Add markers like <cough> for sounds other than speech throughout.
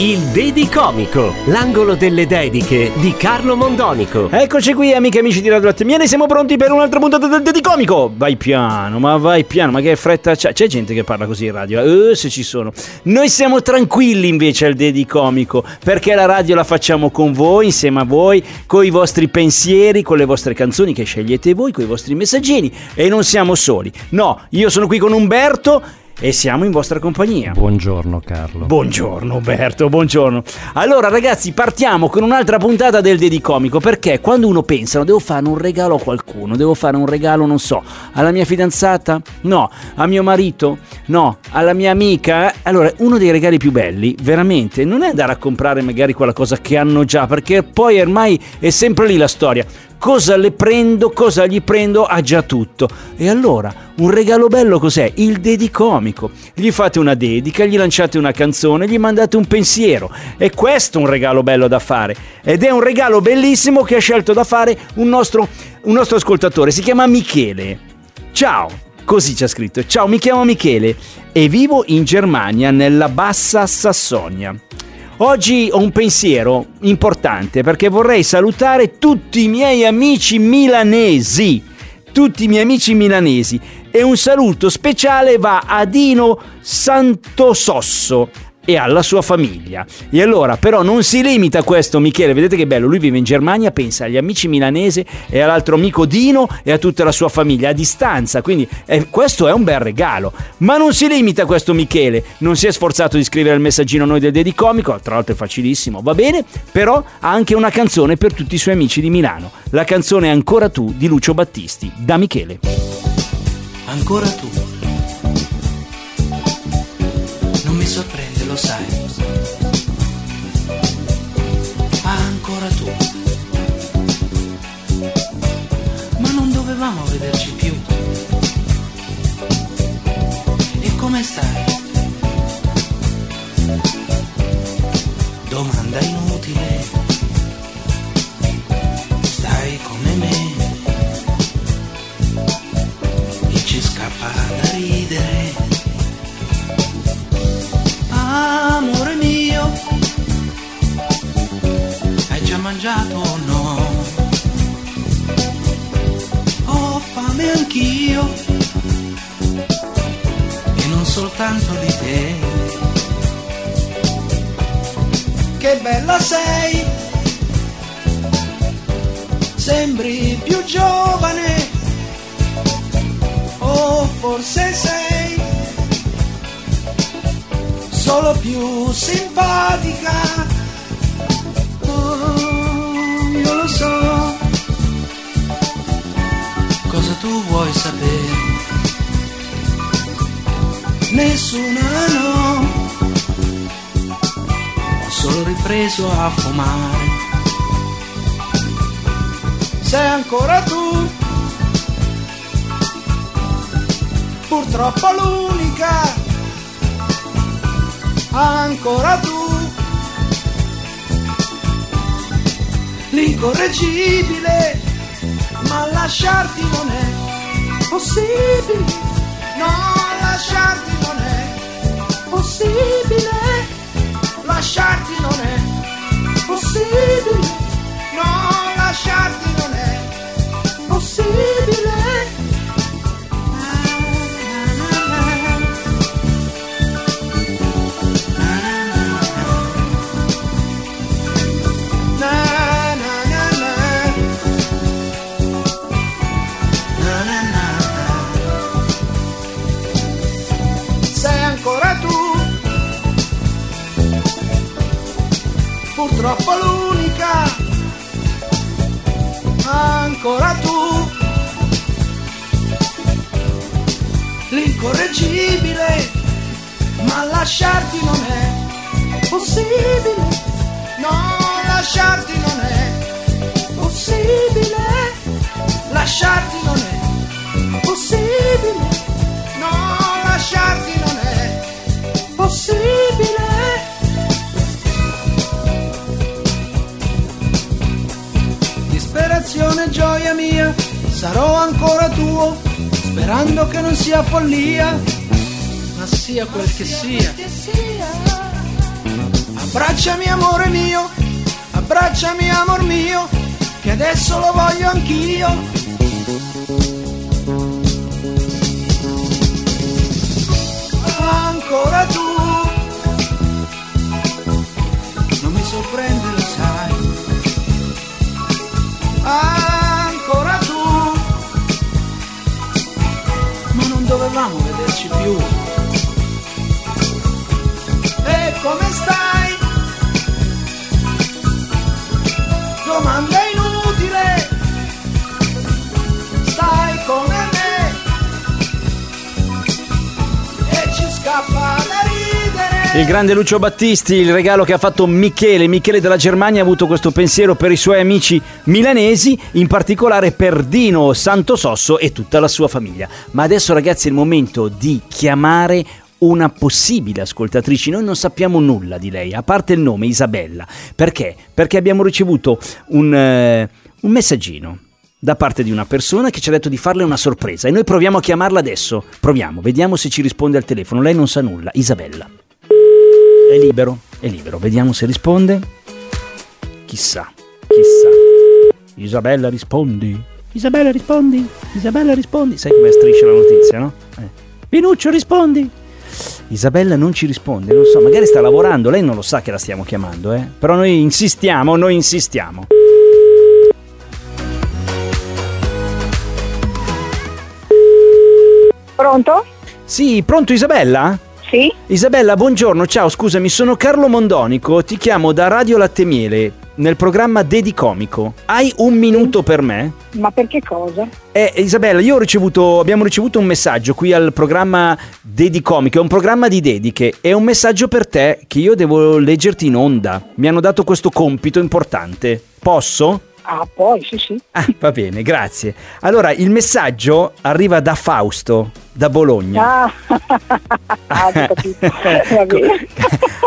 Il Dedi Comico, l'angolo delle dediche di Carlo Mondonico. Eccoci qui amiche e amici di Radio Miene, siamo pronti per un'altra puntata del Dedicomico. Vai piano, ma vai piano, ma che fretta c'è? C'è gente che parla così in radio, eh, se ci sono. Noi siamo tranquilli invece al Dedicomico, perché la radio la facciamo con voi, insieme a voi, con i vostri pensieri, con le vostre canzoni che scegliete voi, con i vostri messaggini e non siamo soli. No, io sono qui con Umberto e siamo in vostra compagnia. Buongiorno Carlo. Buongiorno Umberto, buongiorno. Allora ragazzi partiamo con un'altra puntata del Dedicomico perché quando uno pensa "No, devo fare un regalo a qualcuno, devo fare un regalo non so, alla mia fidanzata? No, a mio marito? No, alla mia amica? Allora uno dei regali più belli veramente non è andare a comprare magari quella cosa che hanno già perché poi ormai è sempre lì la storia. Cosa le prendo, cosa gli prendo, ha già tutto. E allora, un regalo bello cos'è? Il dedicomico. Gli fate una dedica, gli lanciate una canzone, gli mandate un pensiero. E questo è un regalo bello da fare. Ed è un regalo bellissimo che ha scelto da fare un nostro, un nostro ascoltatore. Si chiama Michele. Ciao! Così c'è scritto. Ciao, mi chiamo Michele e vivo in Germania, nella Bassa Sassonia. Oggi ho un pensiero importante perché vorrei salutare tutti i miei amici milanesi. Tutti i miei amici milanesi. E un saluto speciale va a Dino Santososso e alla sua famiglia. E allora, però, non si limita a questo, Michele. Vedete che bello? Lui vive in Germania, pensa agli amici milanesi e all'altro amico Dino e a tutta la sua famiglia a distanza. Quindi, eh, questo è un bel regalo. Ma non si limita a questo, Michele. Non si è sforzato di scrivere il messaggino a noi del Dedicomico, tra l'altro è facilissimo, va bene. Però ha anche una canzone per tutti i suoi amici di Milano. La canzone Ancora tu di Lucio Battisti, da Michele. Ancora tu. Non mi sorprende, sai. Ancora tu. Ma non dovevamo vederci più. E come stai? Domanda inutile. Che bella sei, sembri più giovane o forse sei solo più simpatica. Oh, io lo so. Cosa tu vuoi sapere? Nessuna no. Ho ripreso a fumare. Sei ancora tu. Purtroppo l'unica ancora tu. L'incorreggibile, ma lasciarti non è possibile. No, lasciarti non è possibile. Lasciarti non è possibile. No, lasciarti non è possibile. lasciarti non è possibile, no, lasciarti non è possibile, lasciarti non è possibile, no, lasciarti non è possibile. Disperazione, gioia mia, sarò ancora tuo, sperando che non sia follia sia quel che sia. Abbracciami amore mio, abbracciami amor mio, che adesso lo voglio anch'io. Ancora tu, Il grande Lucio Battisti, il regalo che ha fatto Michele. Michele della Germania ha avuto questo pensiero per i suoi amici milanesi, in particolare per Dino Santososso e tutta la sua famiglia. Ma adesso ragazzi è il momento di chiamare una possibile ascoltatrice. Noi non sappiamo nulla di lei, a parte il nome Isabella. Perché? Perché abbiamo ricevuto un, eh, un messaggino da parte di una persona che ci ha detto di farle una sorpresa e noi proviamo a chiamarla adesso. Proviamo, vediamo se ci risponde al telefono. Lei non sa nulla, Isabella. È libero, è libero. Vediamo se risponde. Chissà, chissà. Isabella rispondi. Isabella rispondi. Isabella rispondi. Sai come striscia la notizia, no? Eh. Pinuccio rispondi. Isabella non ci risponde, non so, magari sta lavorando, lei non lo sa che la stiamo chiamando, eh. Però noi insistiamo, noi insistiamo. Pronto? Sì, pronto Isabella? Sì? Isabella, buongiorno, ciao, scusami, sono Carlo Mondonico, ti chiamo da Radio Latte Miele nel programma Dedicomico. Hai un minuto per me? Ma per che cosa? Eh, Isabella, io ho ricevuto, abbiamo ricevuto un messaggio qui al programma Dedicomico, è un programma di dediche, è un messaggio per te che io devo leggerti in onda. Mi hanno dato questo compito importante. Posso? Ah, poi, sì, sì. Ah, va bene, grazie. Allora, il messaggio arriva da Fausto, da Bologna. Ah, <laughs> ah, capito. <laughs> Bene.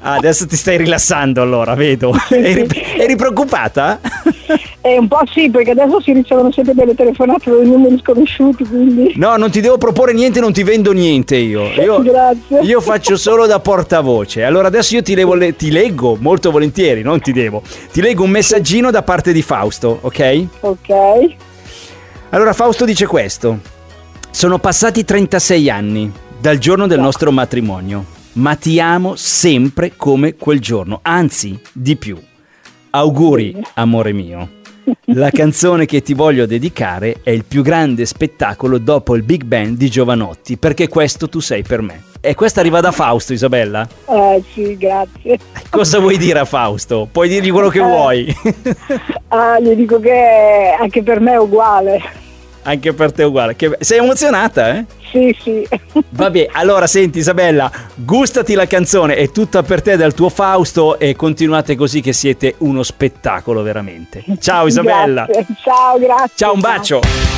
Ah, adesso ti stai rilassando allora, vedo. Eri, eri preoccupata? <laughs> Eh, un po' sì, perché adesso si ricevono sempre delle telefonate da numeri sconosciuti, quindi... No, non ti devo proporre niente, non ti vendo niente io. Io, <laughs> Grazie. io faccio solo da portavoce. Allora adesso io ti, levo le- ti leggo molto volentieri, non ti devo. Ti leggo un messaggino da parte di Fausto, ok? Ok. Allora Fausto dice questo. Sono passati 36 anni dal giorno del nostro matrimonio, ma ti amo sempre come quel giorno, anzi di più. Auguri, amore mio. La canzone che ti voglio dedicare è il più grande spettacolo dopo il Big Band di Giovanotti, perché questo tu sei per me. E questa arriva da Fausto, Isabella. Eh, sì, grazie. Cosa vuoi dire a Fausto? Puoi dirgli quello che Eh. vuoi. Ah, gli dico che anche per me è uguale. Anche per te è uguale. Che... Sei emozionata, eh? Sì, sì. <laughs> Vabbè, allora senti Isabella, gustati la canzone, è tutta per te dal tuo Fausto e continuate così che siete uno spettacolo veramente. Ciao Isabella. Grazie. Ciao, grazie. Ciao, un bacio. Il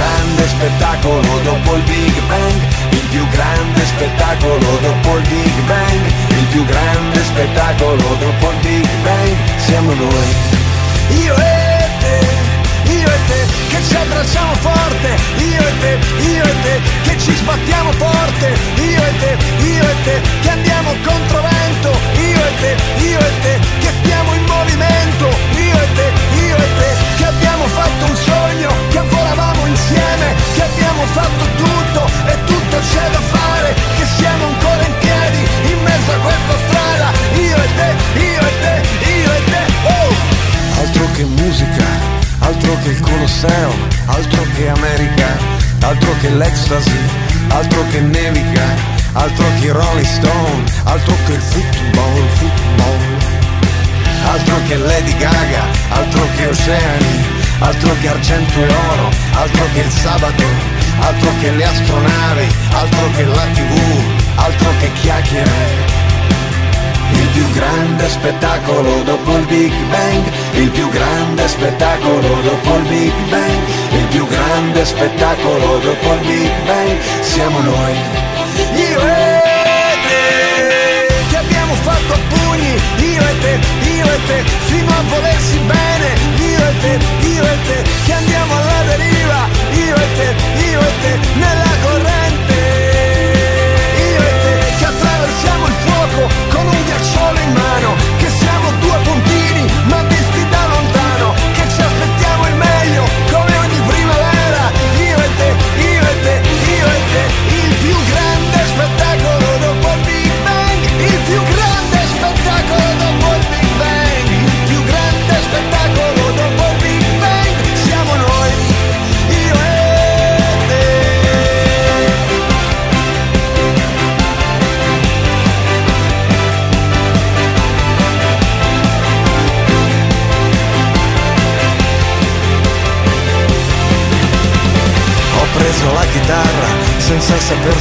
spettacolo dopo il Big Bang, il più grande spettacolo dopo il Big Bang, il più grande spettacolo dopo il Big Bang, siamo noi. Io e te, io e te, che ci abbracciamo forte, io e te, io e te, che ci sbattiamo forte, io e te, io e te, che andiamo contro vento, io e te, io e te, che movimento, io e te, io e te, che abbiamo fatto un sogno, che volavamo insieme, che abbiamo fatto tutto e tutto c'è da fare, che siamo ancora in piedi in mezzo a questa strada, io e te, io e te, io e te, oh! Altro che musica, altro che il Colosseo, altro che America, altro che l'ecstasy, altro che nevica, altro che Rolling Stone, altro che il football, football, altro che Lady Gaga, altro che oceani, altro che argento e oro, altro che il sabato, altro che le astronavi, altro che la tv, altro che chiacchiere. Il più grande spettacolo dopo il Big Bang, il più grande spettacolo dopo il Big Bang, il più grande spettacolo dopo il Big Bang, siamo noi. Io e te, che abbiamo fatto a pugni, io e te, io e te, fino a volersi bene, io e te, che andiamo alla deriva, io e te, io e te, nella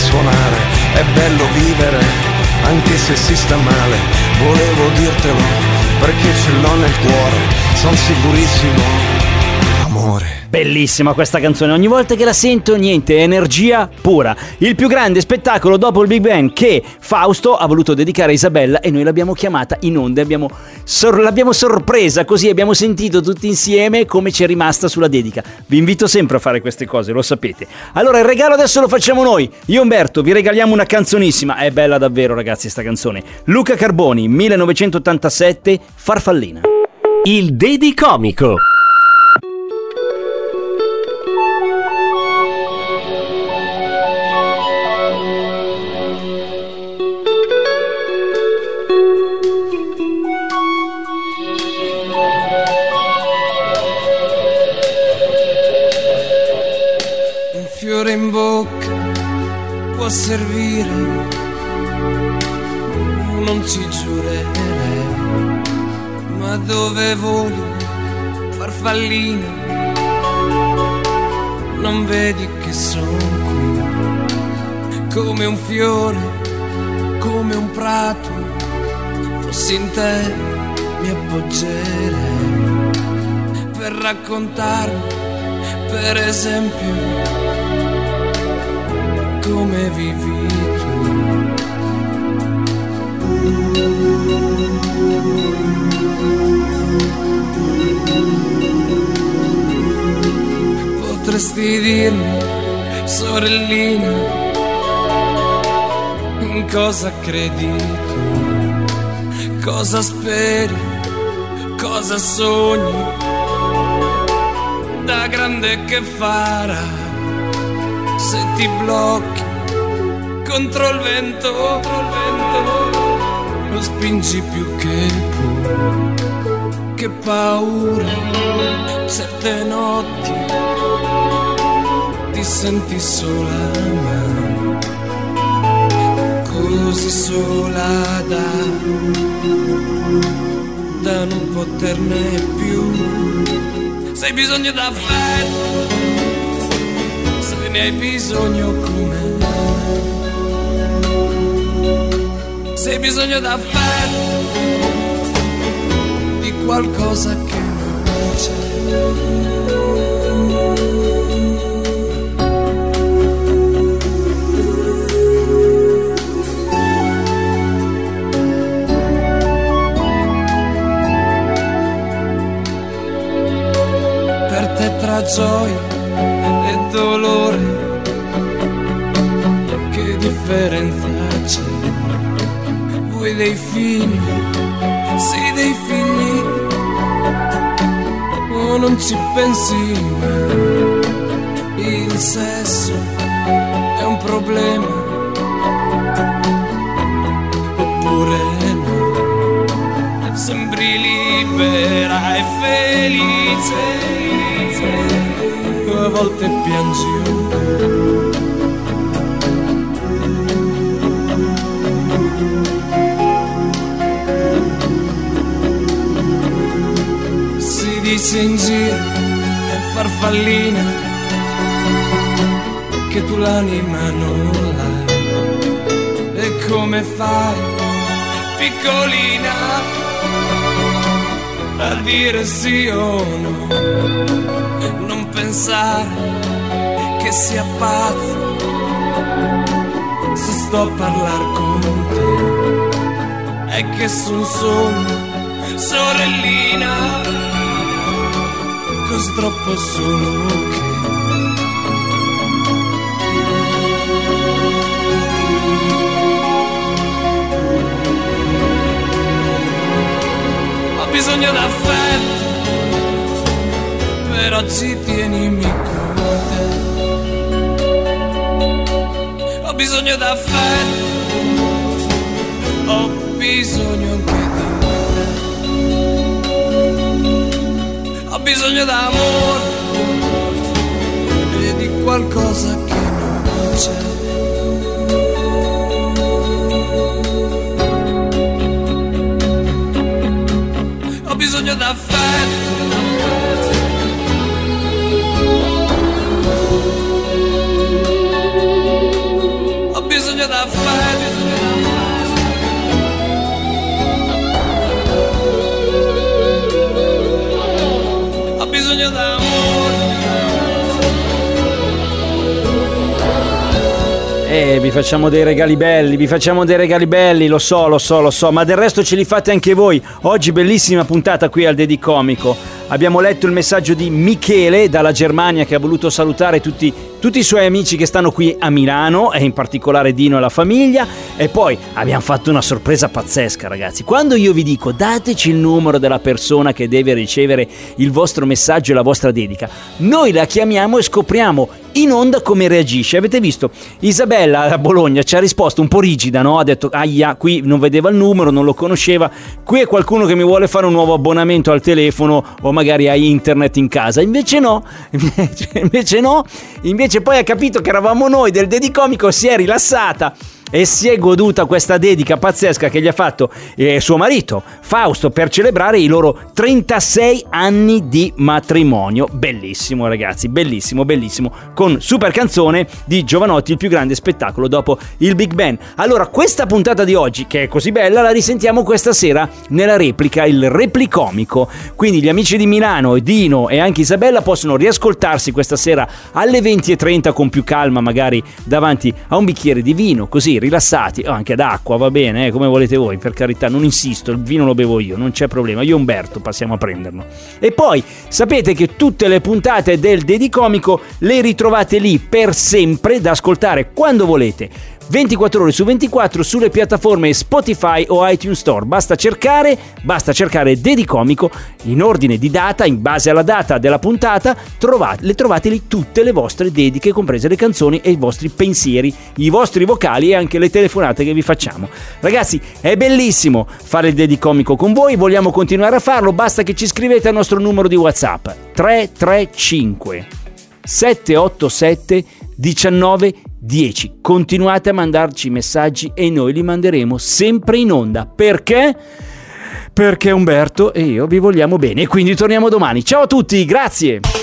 suonare, è bello vivere anche se si sta male, volevo dirtelo perché ce l'ho nel cuore, sono sicurissimo. Bellissima questa canzone, ogni volta che la sento niente, energia pura. Il più grande spettacolo dopo il Big Bang che Fausto ha voluto dedicare a Isabella e noi l'abbiamo chiamata in onde, abbiamo sor- l'abbiamo sorpresa così abbiamo sentito tutti insieme come ci è rimasta sulla dedica. Vi invito sempre a fare queste cose, lo sapete. Allora il regalo adesso lo facciamo noi. Io Umberto vi regaliamo una canzonissima, è bella davvero ragazzi sta canzone. Luca Carboni, 1987, Farfallina. Il Dedicomico. Un farfallina, non vedi che sono qui, come un fiore, come un prato, fossi in te mi appoggerei per raccontarmi per esempio, come vivi tu. Potresti dirmi, sorellina, in cosa credi tu? Cosa speri? Cosa sogni? da grande che farà se ti blocchi contro il vento, contro il vento spingi più che puoi che paura certe notti ti senti sola ma così sola da da non poterne più. Se hai bisogno d'affetto, se ne hai bisogno come Se hai bisogno d'affetto, di qualcosa che non c'è. per te tra gioia e dolore. Che differenza Vuoi dei figli? Sì, dei figli non ci pensi mai. Il sesso è un problema. Oppure no. Sembri libera e felice. A volte piangi. Si dice in giro per farfallina che tu l'anima non l'hai. E come fai, piccolina, a dire sì o no? Non pensare che sia pazzo se sto a parlare con te. È che son solo sorellina, così troppo solo che ho bisogno d'affetto, però ci tienimi con te. Ho bisogno d'affetto, ho bisogno anche bisogno d'amore e di qualcosa che non c'è. Ho bisogno d'affetto. Vi facciamo dei regali belli, vi facciamo dei regali belli, lo so, lo so, lo so, ma del resto ce li fate anche voi. Oggi bellissima puntata qui al Dedi Comico. Abbiamo letto il messaggio di Michele dalla Germania che ha voluto salutare tutti, tutti i suoi amici che stanno qui a Milano e in particolare Dino e la famiglia. E poi abbiamo fatto una sorpresa pazzesca, ragazzi. Quando io vi dico dateci il numero della persona che deve ricevere il vostro messaggio e la vostra dedica, noi la chiamiamo e scopriamo in onda come reagisce. Avete visto? Isabella da Bologna ci ha risposto un po' rigida, no? Ha detto, aia, qui non vedeva il numero, non lo conosceva. Qui è qualcuno che mi vuole fare un nuovo abbonamento al telefono o magari a internet in casa. Invece no, <laughs> invece, invece no. Invece poi ha capito che eravamo noi del Dedicomico, si è rilassata e si è goduta questa dedica pazzesca che gli ha fatto eh, suo marito Fausto per celebrare i loro 36 anni di matrimonio. Bellissimo ragazzi, bellissimo, bellissimo, con super canzone di Giovanotti, il più grande spettacolo dopo il Big Ben. Allora, questa puntata di oggi, che è così bella, la risentiamo questa sera nella replica, il replicomico. Quindi gli amici di Milano, Dino e anche Isabella possono riascoltarsi questa sera alle 20.30 con più calma, magari davanti a un bicchiere di vino, così rilassati, o anche d'acqua, va bene, eh, come volete voi, per carità, non insisto, il vino lo bevo io, non c'è problema, io Umberto passiamo a prenderlo. E poi sapete che tutte le puntate del Dedicomico le ritrovate lì per sempre da ascoltare quando volete. 24 ore su 24 sulle piattaforme Spotify o iTunes Store. Basta cercare, basta cercare Dedicomico in ordine di data, in base alla data della puntata, trovate, le trovate lì tutte le vostre dediche, comprese le canzoni e i vostri pensieri, i vostri vocali e anche le telefonate che vi facciamo. Ragazzi, è bellissimo fare il Dedicomico con voi, vogliamo continuare a farlo, basta che ci scrivete al nostro numero di WhatsApp 335 787 19 10. Continuate a mandarci messaggi e noi li manderemo sempre in onda. Perché? Perché Umberto e io vi vogliamo bene e quindi torniamo domani. Ciao a tutti, grazie!